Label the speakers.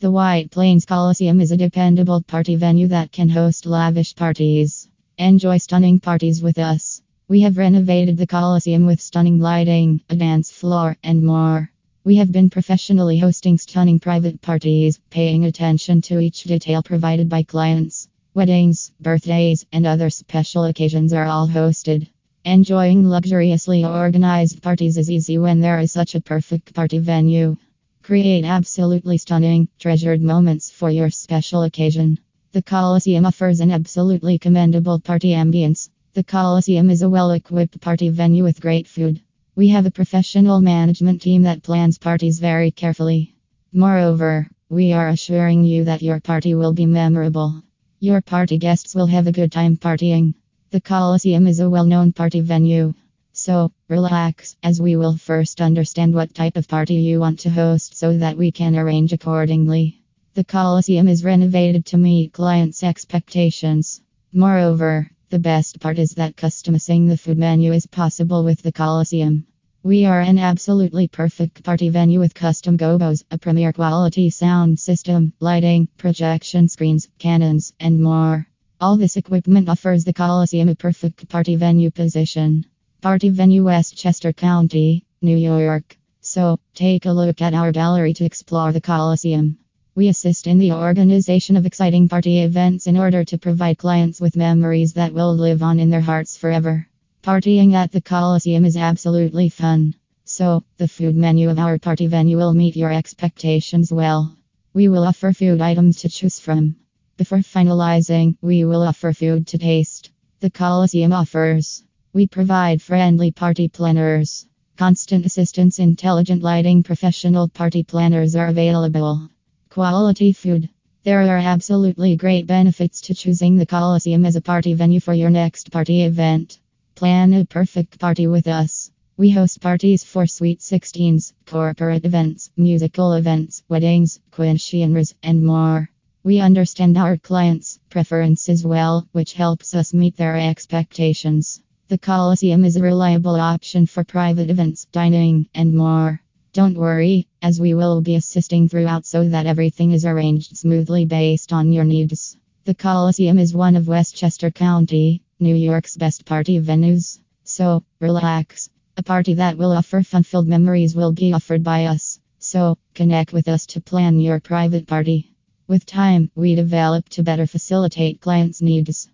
Speaker 1: The White Plains Coliseum is a dependable party venue that can host lavish parties. Enjoy stunning parties with us. We have renovated the Coliseum with stunning lighting, a dance floor, and more. We have been professionally hosting stunning private parties, paying attention to each detail provided by clients. Weddings, birthdays, and other special occasions are all hosted. Enjoying luxuriously organized parties is easy when there is such a perfect party venue. Create absolutely stunning, treasured moments for your special occasion. The Coliseum offers an absolutely commendable party ambience. The Coliseum is a well equipped party venue with great food. We have a professional management team that plans parties very carefully. Moreover, we are assuring you that your party will be memorable. Your party guests will have a good time partying. The Coliseum is a well known party venue. So, relax, as we will first understand what type of party you want to host so that we can arrange accordingly. The Coliseum is renovated to meet clients' expectations. Moreover, the best part is that customizing the food menu is possible with the Coliseum. We are an absolutely perfect party venue with custom gobos, a premier quality sound system, lighting, projection screens, cannons, and more. All this equipment offers the Coliseum a perfect party venue position. Party venue Westchester County, New York. So, take a look at our gallery to explore the Coliseum. We assist in the organization of exciting party events in order to provide clients with memories that will live on in their hearts forever. Partying at the Coliseum is absolutely fun. So, the food menu of our party venue will meet your expectations well. We will offer food items to choose from. Before finalizing, we will offer food to taste. The Coliseum offers. We provide friendly party planners. Constant assistance, intelligent lighting, professional party planners are available. Quality food. There are absolutely great benefits to choosing the Coliseum as a party venue for your next party event. Plan a perfect party with us. We host parties for sweet 16s, corporate events, musical events, weddings, quinceañeras, and more. We understand our clients' preferences well, which helps us meet their expectations. The Coliseum is a reliable option for private events, dining, and more. Don't worry, as we will be assisting throughout so that everything is arranged smoothly based on your needs. The Coliseum is one of Westchester County, New York's best party venues. So, relax. A party that will offer fun filled memories will be offered by us. So, connect with us to plan your private party. With time, we develop to better facilitate clients' needs.